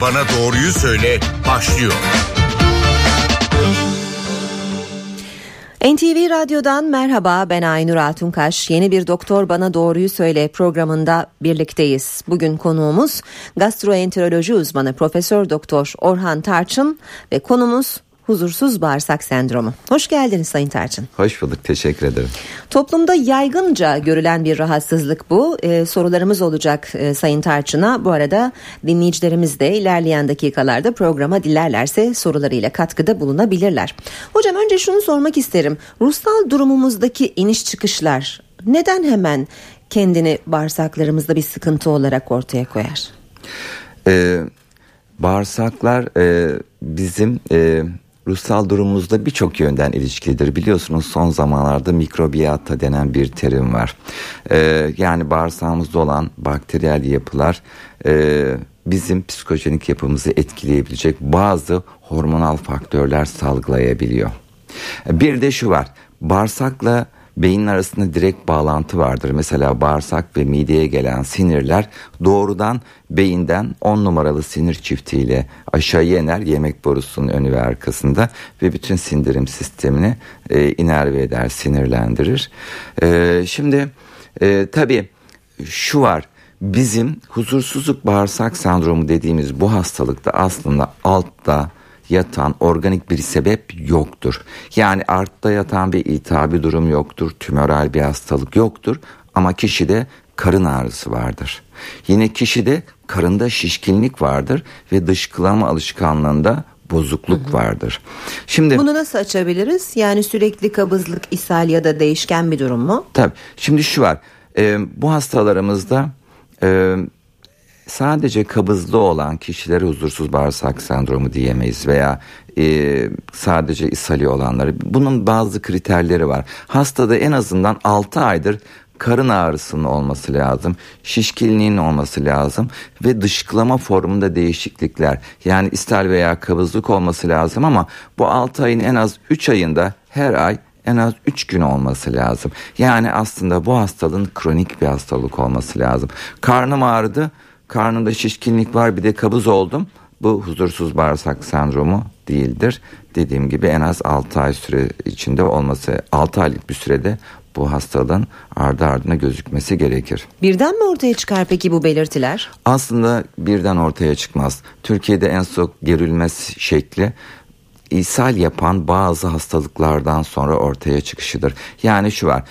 Bana Doğruyu Söyle başlıyor. NTV Radyo'dan merhaba ben Aynur Altunkaş. Yeni bir Doktor Bana Doğruyu Söyle programında birlikteyiz. Bugün konuğumuz gastroenteroloji uzmanı Profesör Doktor Orhan Tarçın ve konumuz huzursuz bağırsak sendromu. Hoş geldiniz Sayın Tarçın. Hoş bulduk teşekkür ederim. Toplumda yaygınca görülen bir rahatsızlık bu. Ee, sorularımız olacak e, Sayın Tarçın'a. Bu arada dinleyicilerimiz de ilerleyen dakikalarda programa dilerlerse sorularıyla katkıda bulunabilirler. Hocam önce şunu sormak isterim. Ruhsal durumumuzdaki iniş çıkışlar neden hemen kendini bağırsaklarımızda bir sıkıntı olarak ortaya koyar? Ee, bağırsaklar e, bizim... E, ruhsal durumumuzda birçok yönden ilişkilidir. Biliyorsunuz son zamanlarda mikrobiyata denen bir terim var. Ee, yani bağırsağımızda olan bakteriyel yapılar e, bizim psikojenik yapımızı etkileyebilecek bazı hormonal faktörler salgılayabiliyor. Bir de şu var. Bağırsakla beynin arasında direkt bağlantı vardır. Mesela bağırsak ve mideye gelen sinirler doğrudan beyinden 10 numaralı sinir çiftiyle aşağıya iner yemek borusunun önü ve arkasında ve bütün sindirim sistemini e, inerve eder, sinirlendirir. E, şimdi e, tabii şu var bizim huzursuzluk bağırsak sendromu dediğimiz bu hastalıkta aslında altta yatan organik bir sebep yoktur. Yani artta yatan bir iltihabi durum yoktur, tümöral bir hastalık yoktur ama kişide karın ağrısı vardır. Yine kişide karında şişkinlik vardır ve dışkılama alışkanlığında bozukluk hı hı. vardır. Şimdi bunu nasıl açabiliriz? Yani sürekli kabızlık, ishal ya da değişken bir durum mu? Tabii. Şimdi şu var. E, bu hastalarımızda e, sadece kabızlı olan kişilere huzursuz bağırsak sendromu diyemeyiz veya e, sadece ishali olanları. Bunun bazı kriterleri var. Hastada en azından 6 aydır karın ağrısının olması lazım, şişkinliğin olması lazım ve dışkılama formunda değişiklikler yani ishal veya kabızlık olması lazım ama bu 6 ayın en az 3 ayında her ay en az 3 gün olması lazım. Yani aslında bu hastalığın kronik bir hastalık olması lazım. Karnım ağrıdı karnında şişkinlik var bir de kabız oldum. Bu huzursuz bağırsak sendromu değildir. Dediğim gibi en az 6 ay süre içinde olması 6 aylık bir sürede bu hastalığın ardı ardına gözükmesi gerekir. Birden mi ortaya çıkar peki bu belirtiler? Aslında birden ortaya çıkmaz. Türkiye'de en çok gerilmez şekli ishal yapan bazı hastalıklardan sonra ortaya çıkışıdır. Yani şu var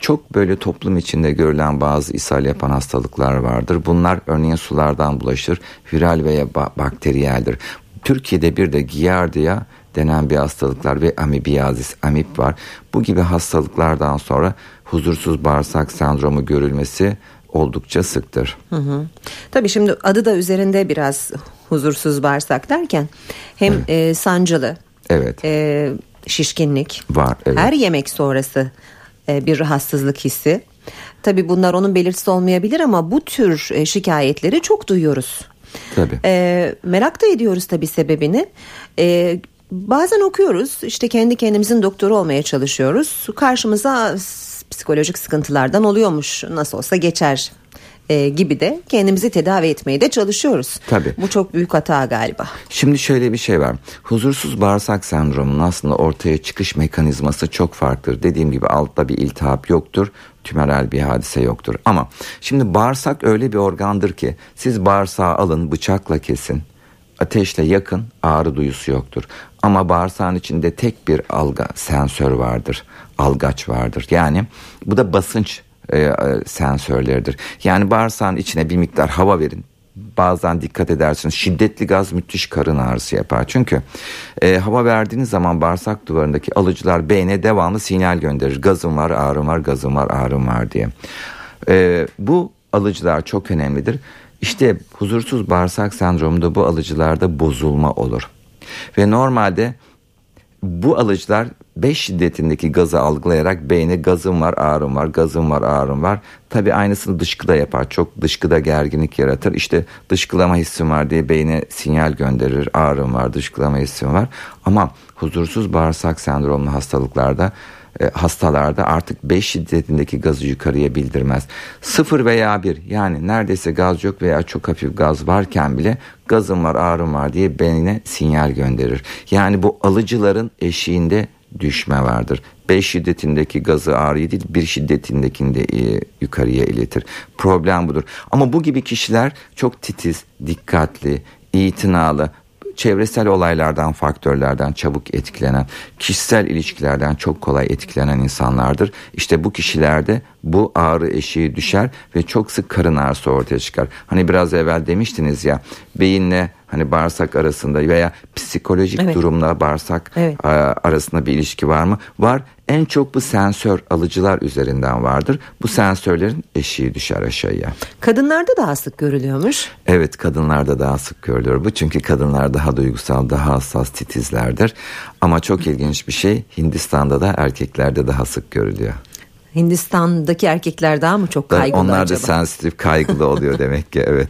çok böyle toplum içinde görülen bazı ishal yapan hastalıklar vardır. Bunlar örneğin sulardan bulaşır, viral veya ba- bakteriyeldir. Türkiye'de bir de Giardia denen bir hastalıklar ve amibiyazis, amip var. Bu gibi hastalıklardan sonra huzursuz bağırsak sendromu görülmesi oldukça sıktır. Hı hı. Tabii şimdi adı da üzerinde biraz huzursuz bağırsak derken hem evet. e, sancılı, evet. e, şişkinlik, var, evet. her yemek sonrası bir rahatsızlık hissi. Tabii bunlar onun belirtisi olmayabilir ama bu tür e, şikayetleri çok duyuyoruz. Tabii. E, merak da ediyoruz tabii sebebini. E, bazen okuyoruz işte kendi kendimizin doktoru olmaya çalışıyoruz. Karşımıza psikolojik sıkıntılardan oluyormuş nasıl olsa geçer e, gibi de kendimizi tedavi etmeye de çalışıyoruz. Tabii. Bu çok büyük hata galiba. Şimdi şöyle bir şey var. Huzursuz bağırsak sendromunun aslında ortaya çıkış mekanizması çok farklıdır. Dediğim gibi altta bir iltihap yoktur tümörel bir hadise yoktur. Ama şimdi bağırsak öyle bir organdır ki siz bağırsağı alın bıçakla kesin ateşle yakın ağrı duyusu yoktur. Ama bağırsağın içinde tek bir alga sensör vardır. Algaç vardır. Yani bu da basınç e, e, sensörleridir. Yani bağırsağın içine bir miktar hava verin. Bazen dikkat edersiniz şiddetli gaz müthiş karın ağrısı yapar. Çünkü e, hava verdiğiniz zaman bağırsak duvarındaki alıcılar beyne devamlı sinyal gönderir. Gazım var, ağrım var, gazım var, ağrım var diye. E, bu alıcılar çok önemlidir. İşte huzursuz bağırsak sendromunda bu alıcılarda bozulma olur. Ve normalde bu alıcılar 5 şiddetindeki gazı algılayarak beyne gazım var, ağrım var, gazım var, ağrım var. Tabi aynısını dışkıda yapar. Çok dışkıda gerginlik yaratır. İşte dışkılama hissim var diye beyne sinyal gönderir. Ağrım var, dışkılama hissim var. Ama huzursuz bağırsak sendromlu hastalıklarda hastalarda artık 5 şiddetindeki gazı yukarıya bildirmez. 0 veya 1 yani neredeyse gaz yok veya çok hafif gaz varken bile gazım var ağrım var diye beynine sinyal gönderir. Yani bu alıcıların eşiğinde düşme vardır. 5 şiddetindeki gazı ağrıyı değil bir şiddetindekinde e, yukarıya iletir. Problem budur. Ama bu gibi kişiler çok titiz, dikkatli, itinalı, çevresel olaylardan, faktörlerden çabuk etkilenen, kişisel ilişkilerden çok kolay etkilenen insanlardır. İşte bu kişilerde bu ağrı eşiği düşer ve çok sık karın ağrısı ortaya çıkar. Hani biraz evvel demiştiniz ya beyinle hani bağırsak arasında veya psikolojik evet. durumla bağırsak evet. arasında bir ilişki var mı? Var. En çok bu sensör alıcılar üzerinden vardır. Bu sensörlerin eşiği düşer aşağıya. Kadınlarda daha sık görülüyormuş. Evet kadınlarda daha sık görülüyor bu. Çünkü kadınlar daha duygusal, daha hassas, titizlerdir. Ama çok ilginç bir şey Hindistan'da da erkeklerde daha sık görülüyor. Hindistan'daki erkekler daha mı çok kaygılı Onlar acaba? da sensitif kaygılı oluyor demek ki evet.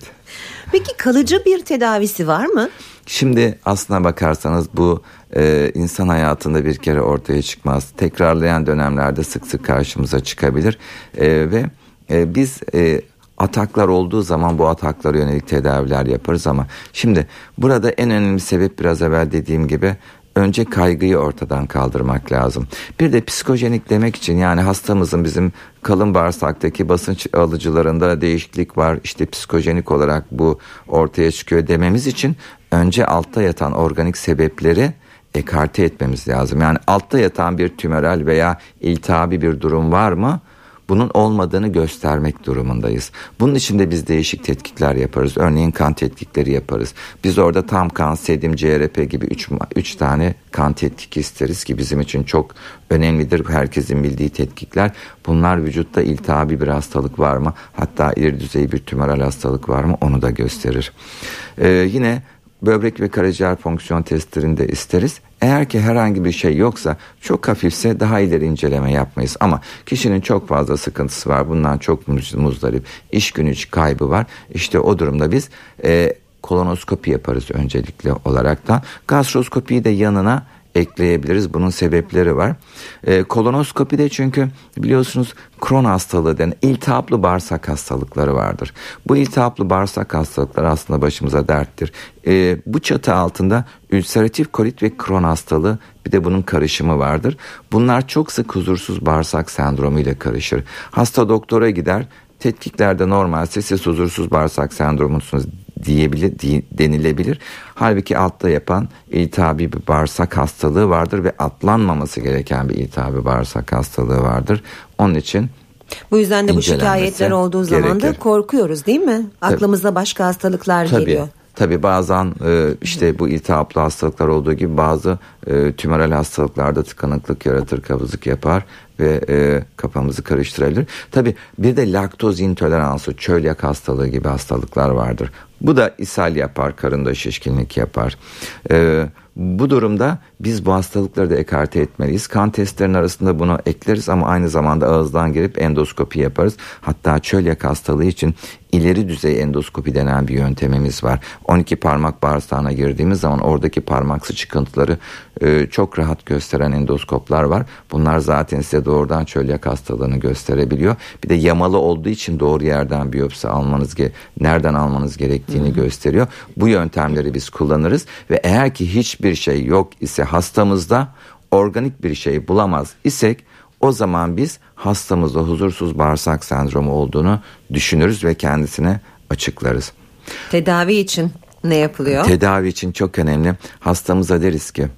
Peki kalıcı bir tedavisi var mı? Şimdi aslına bakarsanız bu e, insan hayatında bir kere ortaya çıkmaz. Tekrarlayan dönemlerde sık sık karşımıza çıkabilir e, ve e, biz e, ataklar olduğu zaman bu ataklara yönelik tedaviler yaparız ama şimdi burada en önemli sebep biraz evvel dediğim gibi önce kaygıyı ortadan kaldırmak lazım. Bir de psikojenik demek için yani hastamızın bizim kalın bağırsaktaki basınç alıcılarında değişiklik var. İşte psikojenik olarak bu ortaya çıkıyor dememiz için önce altta yatan organik sebepleri ekarte etmemiz lazım. Yani altta yatan bir tümörel veya iltihabi bir durum var mı? Bunun olmadığını göstermek durumundayız. Bunun için de biz değişik tetkikler yaparız. Örneğin kan tetkikleri yaparız. Biz orada tam kan, sedim, CRP gibi 3 tane kan tetkiki isteriz ki bizim için çok önemlidir. Herkesin bildiği tetkikler. Bunlar vücutta iltihabi bir hastalık var mı? Hatta ileri düzey bir tümörel hastalık var mı? Onu da gösterir. Ee, yine böbrek ve karaciğer fonksiyon testlerinde isteriz. Eğer ki herhangi bir şey yoksa çok hafifse daha ileri inceleme yapmayız. Ama kişinin çok fazla sıkıntısı var. Bundan çok muzdarip. iş günü kaybı var. İşte o durumda biz e, kolonoskopi yaparız öncelikli olarak da. Gastroskopiyi de yanına ekleyebiliriz. Bunun sebepleri var. E, kolonoskopide çünkü biliyorsunuz kron hastalığı denen iltihaplı bağırsak hastalıkları vardır. Bu iltihaplı bağırsak hastalıkları aslında başımıza derttir. E, bu çatı altında ülseratif kolit ve kron hastalığı bir de bunun karışımı vardır. Bunlar çok sık huzursuz bağırsak sendromu ile karışır. Hasta doktora gider tetkiklerde normalse siz huzursuz bağırsak sendromusunuz diyebilir, denilebilir. Halbuki altta yapan iltihabi bir bağırsak hastalığı vardır ve atlanmaması gereken bir iltihabi bağırsak hastalığı vardır. Onun için bu yüzden de bu şikayetler olduğu zaman gerekir. da korkuyoruz değil mi? Aklımıza başka hastalıklar Tabii. geliyor. Tabi bazen e, işte bu iltihaplı hastalıklar olduğu gibi bazı e, tümörel hastalıklarda tıkanıklık yaratır, kabızlık yapar ve e, kafamızı karıştırabilir. Tabi bir de laktoz intoleransı, çölyak hastalığı gibi hastalıklar vardır. Bu da ishal yapar, karında şişkinlik yapar. Ee, bu durumda biz bu hastalıkları da ekarte etmeliyiz. Kan testlerinin arasında bunu ekleriz ama aynı zamanda ağızdan girip endoskopi yaparız. Hatta çölyak hastalığı için ileri düzey endoskopi denen bir yöntemimiz var. 12 parmak bağırsağına girdiğimiz zaman oradaki parmaksı çıkıntıları e, çok rahat gösteren endoskoplar var. Bunlar zaten size doğrudan çölyak hastalığını gösterebiliyor. Bir de yamalı olduğu için doğru yerden biyopsi almanız nereden almanız gerektiğini Hı-hı. gösteriyor. Bu yöntemleri biz kullanırız ve eğer ki hiçbir şey yok ise hastamızda organik bir şey bulamaz isek o zaman biz hastamızda huzursuz bağırsak sendromu olduğunu düşünürüz ve kendisine açıklarız. Tedavi için ne yapılıyor? Tedavi için çok önemli. Hastamıza deriz ki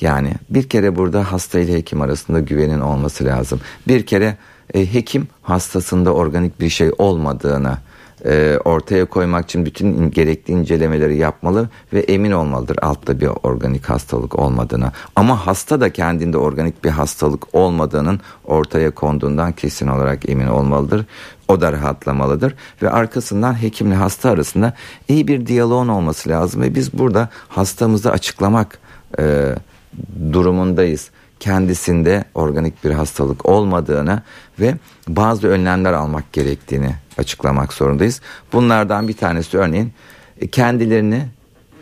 yani bir kere burada hasta ile hekim arasında güvenin olması lazım. Bir kere e, hekim hastasında organik bir şey olmadığını e, ortaya koymak için bütün gerekli incelemeleri yapmalı ve emin olmalıdır altta bir organik hastalık olmadığına. Ama hasta da kendinde organik bir hastalık olmadığının ortaya konduğundan kesin olarak emin olmalıdır. O da rahatlamalıdır ve arkasından hekimle hasta arasında iyi bir diyaloğun olması lazım ve biz burada hastamızı açıklamak e, durumundayız kendisinde organik bir hastalık olmadığını ve bazı önlemler almak gerektiğini açıklamak zorundayız. Bunlardan bir tanesi örneğin e, kendilerini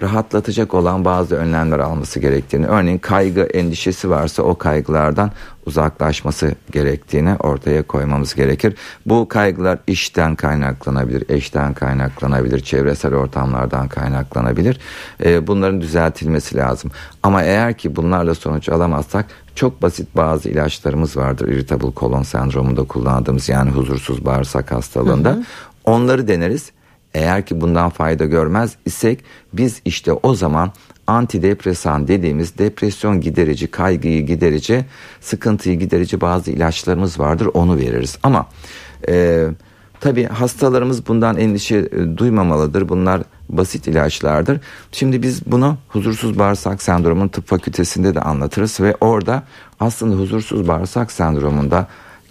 rahatlatacak olan bazı önlemler alması gerektiğini, örneğin kaygı endişesi varsa o kaygılardan uzaklaşması gerektiğini ortaya koymamız gerekir. Bu kaygılar işten kaynaklanabilir, eşten kaynaklanabilir, çevresel ortamlardan kaynaklanabilir. E, bunların düzeltilmesi lazım. Ama eğer ki bunlarla sonuç alamazsak çok basit bazı ilaçlarımız vardır. Irritable kolon sendromunda kullandığımız yani huzursuz bağırsak hastalığında. Hı hı. Onları deneriz. Eğer ki bundan fayda görmez isek biz işte o zaman antidepresan dediğimiz depresyon giderici, kaygıyı giderici, sıkıntıyı giderici bazı ilaçlarımız vardır onu veririz. Ama e, tabi hastalarımız bundan endişe e, duymamalıdır. Bunlar basit ilaçlardır. Şimdi biz bunu huzursuz bağırsak sendromunun tıp fakültesinde de anlatırız ve orada aslında huzursuz bağırsak sendromunda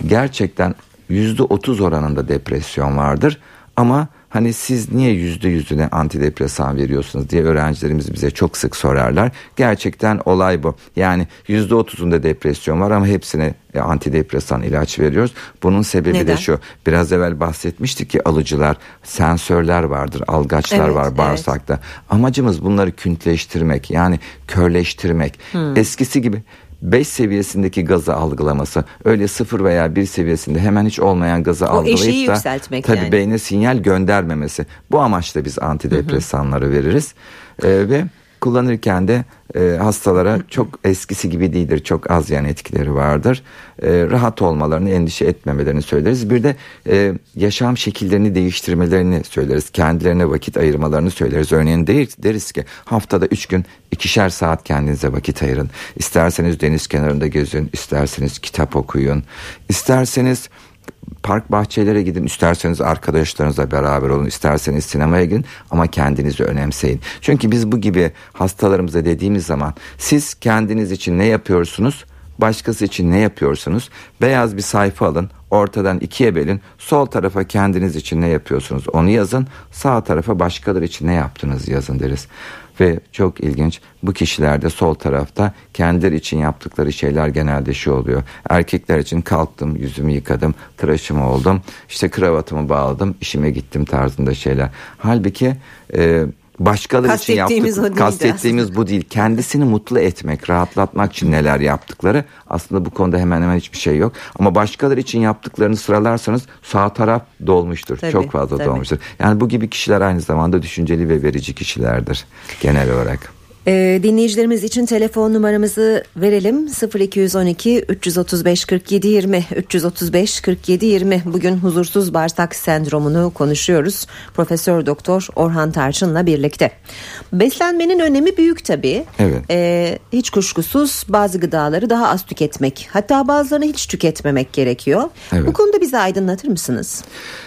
gerçekten %30 oranında depresyon vardır. Ama Hani siz niye yüzde yüzüne antidepresan veriyorsunuz diye öğrencilerimiz bize çok sık sorarlar. Gerçekten olay bu. Yani yüzde otuzunda depresyon var ama hepsine e, antidepresan ilaç veriyoruz. Bunun sebebi Neden? de şu. Biraz evvel bahsetmiştik ki alıcılar, sensörler vardır, algaçlar evet, var bağırsakta. Evet. Amacımız bunları küntleştirmek yani körleştirmek. Hmm. Eskisi gibi 5 seviyesindeki gazı algılaması öyle 0 veya 1 seviyesinde hemen hiç olmayan gazı o algılayıp da tabii yani. beyne sinyal göndermemesi. Bu amaçla biz antidepresanları veririz. Ee, ve kullanırken de e, hastalara çok eskisi gibi değildir. Çok az yan etkileri vardır. E, rahat olmalarını, endişe etmemelerini söyleriz. Bir de e, yaşam şekillerini değiştirmelerini söyleriz. Kendilerine vakit ayırmalarını söyleriz. Örneğin deriz, deriz ki haftada üç gün ikişer saat kendinize vakit ayırın. İsterseniz deniz kenarında gezin, isterseniz kitap okuyun, isterseniz park bahçelere gidin isterseniz arkadaşlarınızla beraber olun isterseniz sinemaya gidin ama kendinizi önemseyin. Çünkü biz bu gibi hastalarımıza dediğimiz zaman siz kendiniz için ne yapıyorsunuz? Başkası için ne yapıyorsunuz? Beyaz bir sayfa alın, ortadan ikiye bölün. Sol tarafa kendiniz için ne yapıyorsunuz? Onu yazın. Sağ tarafa başkaları için ne yaptınız yazın deriz. Ve çok ilginç bu kişilerde sol tarafta kendileri için yaptıkları şeyler genelde şu oluyor. Erkekler için kalktım, yüzümü yıkadım, tıraşımı oldum, işte kravatımı bağladım, işime gittim tarzında şeyler. Halbuki... E, başkaları için yaptık. Kastettiğimiz bu değil. Kendisini mutlu etmek, rahatlatmak için neler yaptıkları aslında bu konuda hemen hemen hiçbir şey yok. Ama başkaları için yaptıklarını sıralarsanız sağ taraf dolmuştur. Tabii, Çok fazla tabii. dolmuştur. Yani bu gibi kişiler aynı zamanda düşünceli ve verici kişilerdir genel olarak. Ee, dinleyicilerimiz için telefon numaramızı verelim. 0212 335 47 20 335 47 20 bugün huzursuz bağırsak sendromunu konuşuyoruz. Profesör Doktor Orhan Tarçın'la birlikte. Beslenmenin önemi büyük tabi evet. ee, hiç kuşkusuz bazı gıdaları daha az tüketmek hatta bazılarını hiç tüketmemek gerekiyor. Evet. bu konuda bize aydınlatır mısınız?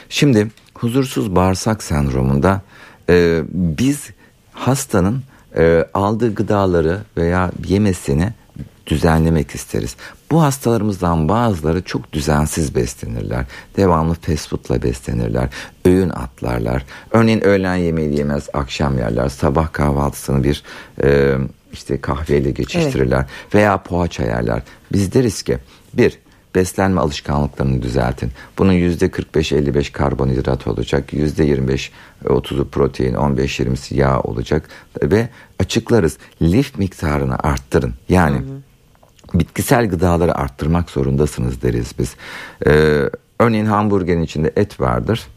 Şimdi huzursuz bağırsak sendromunda e, biz hastanın e, aldığı gıdaları veya yemesini düzenlemek isteriz. Bu hastalarımızdan bazıları çok düzensiz beslenirler. Devamlı fast foodla beslenirler. Öğün atlarlar. Örneğin öğlen yemeği yemez, akşam yerler. Sabah kahvaltısını bir e, işte kahveyle geçiştirirler. Evet. Veya poğaça yerler. Biz deriz ki bir beslenme alışkanlıklarını düzeltin. Bunun %45-55 karbonhidrat olacak, %25-30'u protein, 15-20'si yağ olacak ve açıklarız. Lif miktarını arttırın. Yani hı hı. bitkisel gıdaları arttırmak zorundasınız deriz biz. Ee, örneğin hamburgerin içinde et vardır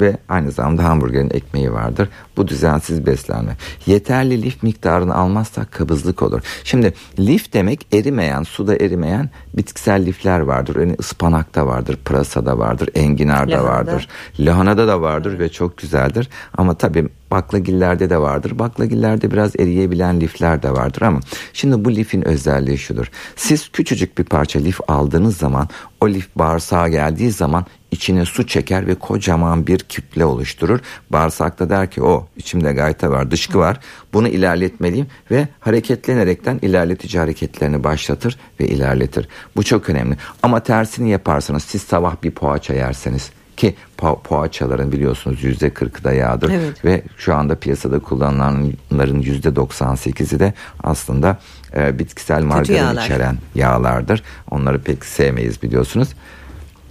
ve aynı zamanda hamburgerin ekmeği vardır. Bu düzensiz beslenme. Yeterli lif miktarını almazsak kabızlık olur. Şimdi lif demek erimeyen, suda erimeyen bitkisel lifler vardır. Örneğin ıspanakta vardır, pırasada vardır, enginarda Lahanada. vardır. Lahanada da vardır ve çok güzeldir. Ama tabii baklagillerde de vardır. Baklagillerde biraz eriyebilen lifler de vardır ama şimdi bu lifin özelliği şudur. Siz küçücük bir parça lif aldığınız zaman o lif bağırsağa geldiği zaman içine su çeker ve kocaman bir kütle oluşturur. Bağırsakta der ki o içimde gayta var, dışkı var. Bunu ilerletmeliyim ve hareketlenerekten ilerletici hareketlerini başlatır ve ilerletir. Bu çok önemli. Ama tersini yaparsanız siz sabah bir poğaça yerseniz ki po poğaçaların biliyorsunuz yüzde kırkı da yağdır evet. ve şu anda piyasada kullanılanların yüzde 98'i de aslında e, bitkisel margarin yağlar. içeren yağlardır. Onları pek sevmeyiz biliyorsunuz.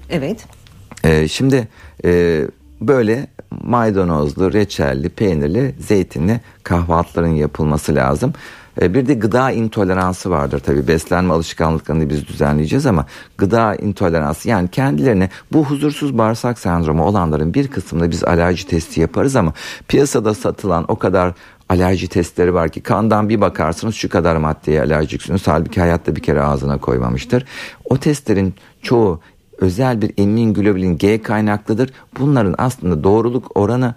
Evet. E, şimdi e, böyle maydanozlu, reçelli, peynirli, zeytinli kahvaltıların yapılması lazım. E, bir de gıda intoleransı vardır tabii beslenme alışkanlıklarını biz düzenleyeceğiz ama gıda intoleransı yani kendilerine bu huzursuz bağırsak sendromu olanların bir kısmında biz alerji testi yaparız ama piyasada satılan o kadar alerji testleri var ki kandan bir bakarsınız şu kadar maddeye alerjiksiniz halbuki hayatta bir kere ağzına koymamıştır. O testlerin çoğu özel bir emin globulin G kaynaklıdır. Bunların aslında doğruluk oranı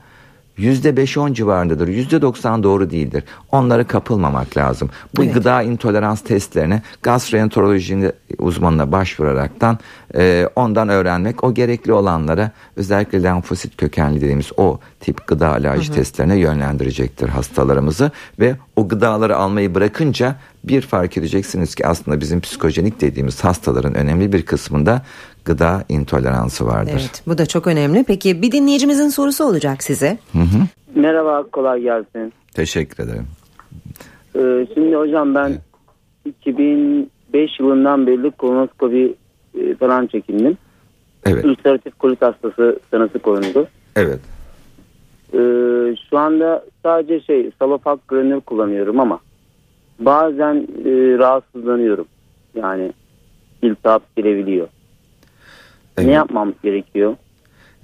%5-10 civarındadır. %90 doğru değildir. Onlara kapılmamak lazım. Bu evet. gıda intolerans testlerine gastroenteroloji uzmanına başvuraraktan e, ondan öğrenmek o gerekli olanlara özellikle lenfosit kökenli dediğimiz o tip gıda alerji hı hı. testlerine yönlendirecektir hastalarımızı ve o gıdaları almayı bırakınca bir fark edeceksiniz ki aslında bizim psikojenik dediğimiz hastaların önemli bir kısmında gıda intoleransı vardır. Evet bu da çok önemli. Peki bir dinleyicimizin sorusu olacak size. Hı hı. Merhaba kolay gelsin. Teşekkür ederim. Ee, şimdi hocam ben evet. 2005 yılından beri kolonoskopi e, falan çekindim. Evet. Ülseratif kolit hastası tanısı koyuldu. Evet. Ee, şu anda sadece şey salofak granül kullanıyorum ama bazen e, rahatsızlanıyorum. Yani iltihap gelebiliyor. Evet. Ne yapmam gerekiyor?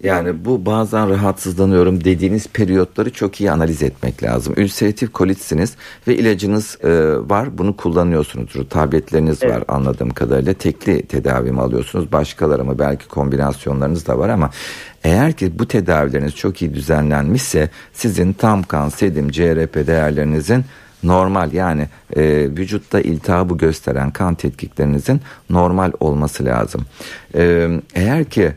Yani bu bazen rahatsızlanıyorum dediğiniz periyotları çok iyi analiz etmek lazım. Ülseratif kolitsiniz ve ilacınız e, var bunu kullanıyorsunuzdur. Tabletleriniz evet. var anladığım kadarıyla. Tekli tedavi mi alıyorsunuz? Başkaları mı? Belki kombinasyonlarınız da var ama eğer ki bu tedavileriniz çok iyi düzenlenmişse sizin tam kan, sedim, CRP değerlerinizin normal yani e, vücutta iltihabı gösteren kan tetkiklerinizin normal olması lazım. E, eğer ki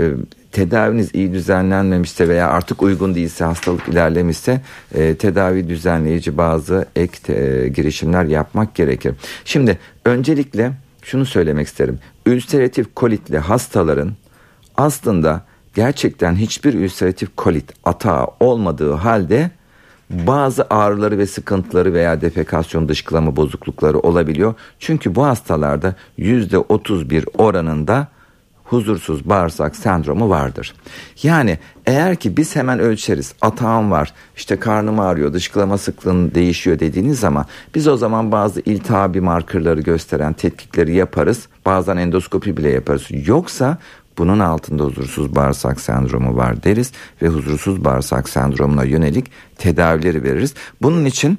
e, tedaviniz iyi düzenlenmemişse veya artık uygun değilse hastalık ilerlemişse e, tedavi düzenleyici bazı ek e, girişimler yapmak gerekir. Şimdi öncelikle şunu söylemek isterim. Ülseratif kolitli hastaların aslında gerçekten hiçbir ülseratif kolit atağı olmadığı halde bazı ağrıları ve sıkıntıları veya defekasyon dışkılama bozuklukları olabiliyor. Çünkü bu hastalarda %31 oranında huzursuz bağırsak sendromu vardır. Yani eğer ki biz hemen ölçeriz atağım var işte karnım ağrıyor dışkılama sıklığın değişiyor dediğiniz zaman biz o zaman bazı iltihabi markerları gösteren tetkikleri yaparız. Bazen endoskopi bile yaparız. Yoksa bunun altında huzursuz bağırsak sendromu var deriz ve huzursuz bağırsak sendromuna yönelik tedavileri veririz. Bunun için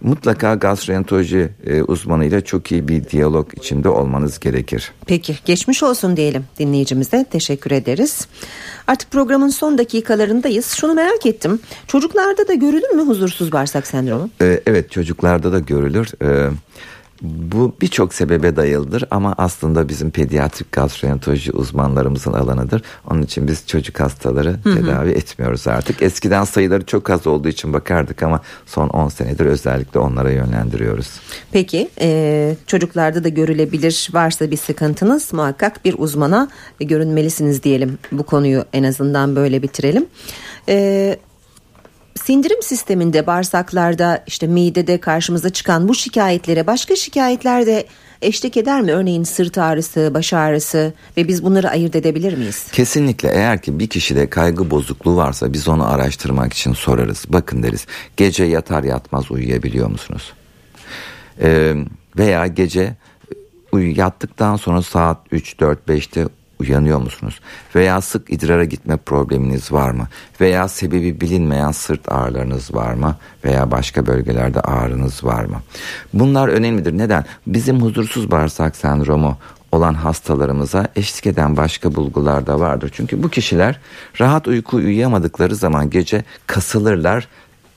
mutlaka gastroenteroloji e, uzmanıyla çok iyi bir diyalog içinde olmanız gerekir. Peki geçmiş olsun diyelim dinleyicimize teşekkür ederiz. Artık programın son dakikalarındayız. Şunu merak ettim. Çocuklarda da görülür mü huzursuz bağırsak sendromu? Ee, evet çocuklarda da görülür. Ee, bu birçok sebebe dayalıdır ama aslında bizim pediatrik gastroenteroloji uzmanlarımızın alanıdır. Onun için biz çocuk hastaları hı hı. tedavi etmiyoruz artık. Eskiden sayıları çok az olduğu için bakardık ama son 10 senedir özellikle onlara yönlendiriyoruz. Peki e, çocuklarda da görülebilir varsa bir sıkıntınız muhakkak bir uzmana görünmelisiniz diyelim. Bu konuyu en azından böyle bitirelim. E, sindirim sisteminde bağırsaklarda işte midede karşımıza çıkan bu şikayetlere başka şikayetler de eşlik eder mi? Örneğin sırt ağrısı, baş ağrısı ve biz bunları ayırt edebilir miyiz? Kesinlikle eğer ki bir kişide kaygı bozukluğu varsa biz onu araştırmak için sorarız. Bakın deriz gece yatar yatmaz uyuyabiliyor musunuz? Ee, veya gece yattıktan sonra saat 3, 4, 5'te uyanıyor musunuz? Veya sık idrara gitme probleminiz var mı? Veya sebebi bilinmeyen sırt ağrılarınız var mı? Veya başka bölgelerde ağrınız var mı? Bunlar önemlidir. Neden? Bizim huzursuz bağırsak sendromu olan hastalarımıza eşlik eden başka bulgular da vardır. Çünkü bu kişiler rahat uyku uyuyamadıkları zaman gece kasılırlar,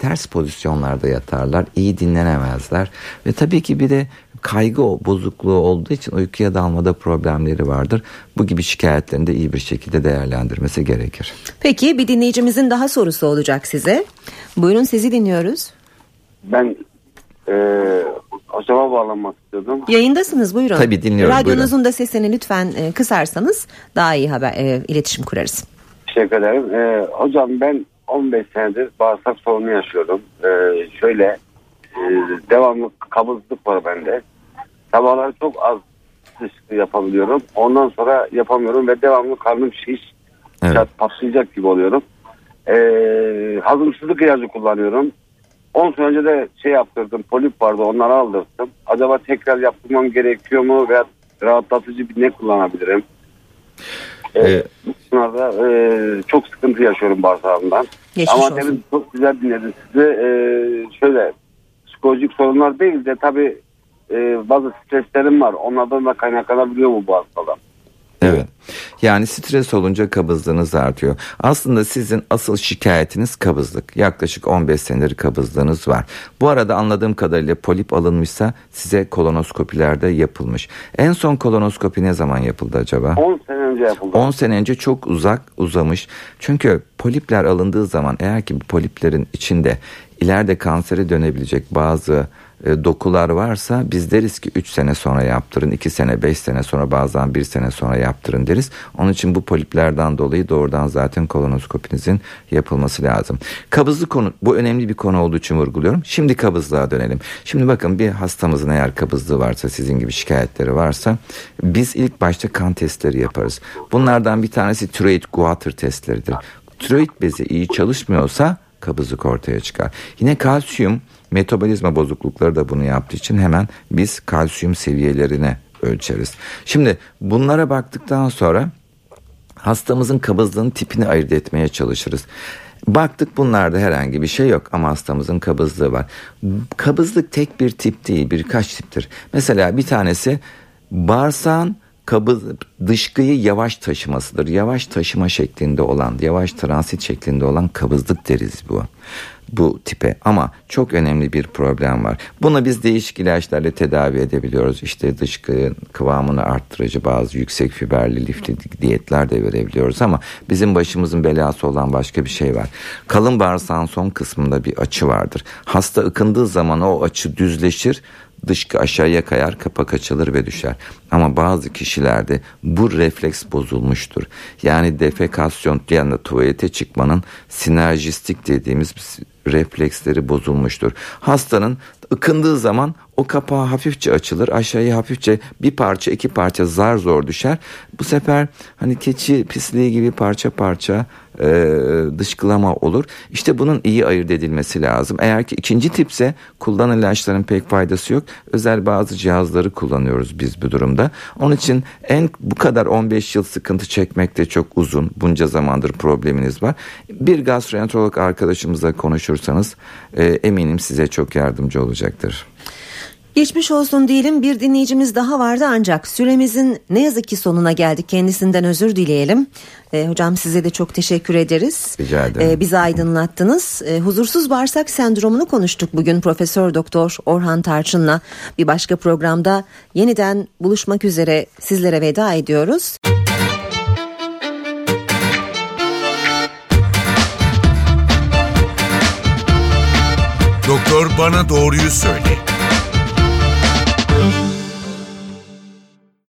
ters pozisyonlarda yatarlar, iyi dinlenemezler ve tabii ki bir de kaygı bozukluğu olduğu için uykuya dalmada problemleri vardır. Bu gibi şikayetlerini de iyi bir şekilde değerlendirmesi gerekir. Peki bir dinleyicimizin daha sorusu olacak size. Buyurun sizi dinliyoruz. Ben e, acaba bağlanmak istiyordum. Yayındasınız buyurun. Tabii dinliyorum. Radyonuzun buyurun. da sesini lütfen e, kısarsanız daha iyi haber e, iletişim kurarız. Teşekkür ederim. E, hocam ben 15 senedir bağırsak sorunu yaşıyorum. E, şöyle e, devamlı kabızlık var bende. Sabahları çok az dışkı yapabiliyorum. Ondan sonra yapamıyorum ve devamlı karnım şiş. Evet. Patlayacak gibi oluyorum. Ee, hazımsızlık ilacı kullanıyorum. 10 sene önce de şey yaptırdım. Polip vardı onları aldırdım. Acaba tekrar yaptırmam gerekiyor mu veya rahatlatıcı bir ne kullanabilirim? Ee, bunlarda e, çok sıkıntı yaşıyorum bağırsağımdan. Geçmiş Ama demin çok güzel dinledim size. Ee, şöyle psikolojik sorunlar değil de tabii e, bazı streslerim var. Onlardan da kaynaklanabiliyor mu bu hastalar? Evet. Yani stres olunca kabızlığınız artıyor. Aslında sizin asıl şikayetiniz kabızlık. Yaklaşık 15 senedir kabızlığınız var. Bu arada anladığım kadarıyla polip alınmışsa size kolonoskopilerde yapılmış. En son kolonoskopi ne zaman yapıldı acaba? 10 sene önce yapıldı. 10 sene önce çok uzak uzamış. Çünkü polipler alındığı zaman eğer ki bu poliplerin içinde ileride kansere dönebilecek bazı dokular varsa biz deriz ki 3 sene sonra yaptırın, 2 sene, 5 sene sonra bazen 1 sene sonra yaptırın deriz. Onun için bu poliplerden dolayı doğrudan zaten kolonoskopinizin yapılması lazım. Kabızlık konu bu önemli bir konu olduğu için vurguluyorum. Şimdi kabızlığa dönelim. Şimdi bakın bir hastamızın eğer kabızlığı varsa sizin gibi şikayetleri varsa biz ilk başta kan testleri yaparız. Bunlardan bir tanesi tiroid guatr testleridir. Tiroid bezi iyi çalışmıyorsa kabızlık ortaya çıkar. Yine kalsiyum Metabolizma bozuklukları da bunu yaptığı için hemen biz kalsiyum seviyelerine ölçeriz. Şimdi bunlara baktıktan sonra hastamızın kabızlığın tipini ayırt etmeye çalışırız. Baktık bunlarda herhangi bir şey yok ama hastamızın kabızlığı var. Kabızlık tek bir tip değil birkaç tiptir. Mesela bir tanesi bağırsağın kabız dışkıyı yavaş taşımasıdır. Yavaş taşıma şeklinde olan, yavaş transit şeklinde olan kabızlık deriz bu bu tipe ama çok önemli bir problem var. Buna biz değişik ilaçlarla tedavi edebiliyoruz. İşte dışkı kıvamını arttırıcı bazı yüksek fiberli lifli diyetler de verebiliyoruz ama bizim başımızın belası olan başka bir şey var. Kalın bağırsağın son kısmında bir açı vardır. Hasta ıkındığı zaman o açı düzleşir dışkı aşağıya kayar kapak açılır ve düşer. Ama bazı kişilerde bu refleks bozulmuştur. Yani defekasyon yani tuvalete çıkmanın sinerjistik dediğimiz refleksleri bozulmuştur. Hastanın ıkındığı zaman o kapağı hafifçe açılır aşağıya hafifçe bir parça iki parça zar zor düşer. Bu sefer hani keçi pisliği gibi parça parça e, dışkılama olur. İşte bunun iyi ayırt edilmesi lazım. Eğer ki ikinci tipse kullanılan ilaçların pek faydası yok. Özel bazı cihazları kullanıyoruz biz bu durumda. Onun için en bu kadar 15 yıl sıkıntı çekmek de çok uzun. Bunca zamandır probleminiz var. Bir gastroenterolog arkadaşımızla konuşursanız e, eminim size çok yardımcı olacaktır. Geçmiş olsun diyelim bir dinleyicimiz daha vardı ancak süremizin ne yazık ki sonuna geldik. Kendisinden özür dileyelim. E, hocam size de çok teşekkür ederiz. Rica ederim. E, bizi aydınlattınız. E, huzursuz bağırsak sendromunu konuştuk bugün Profesör Doktor Orhan Tarçın'la. Bir başka programda yeniden buluşmak üzere sizlere veda ediyoruz. Doktor bana doğruyu söyle.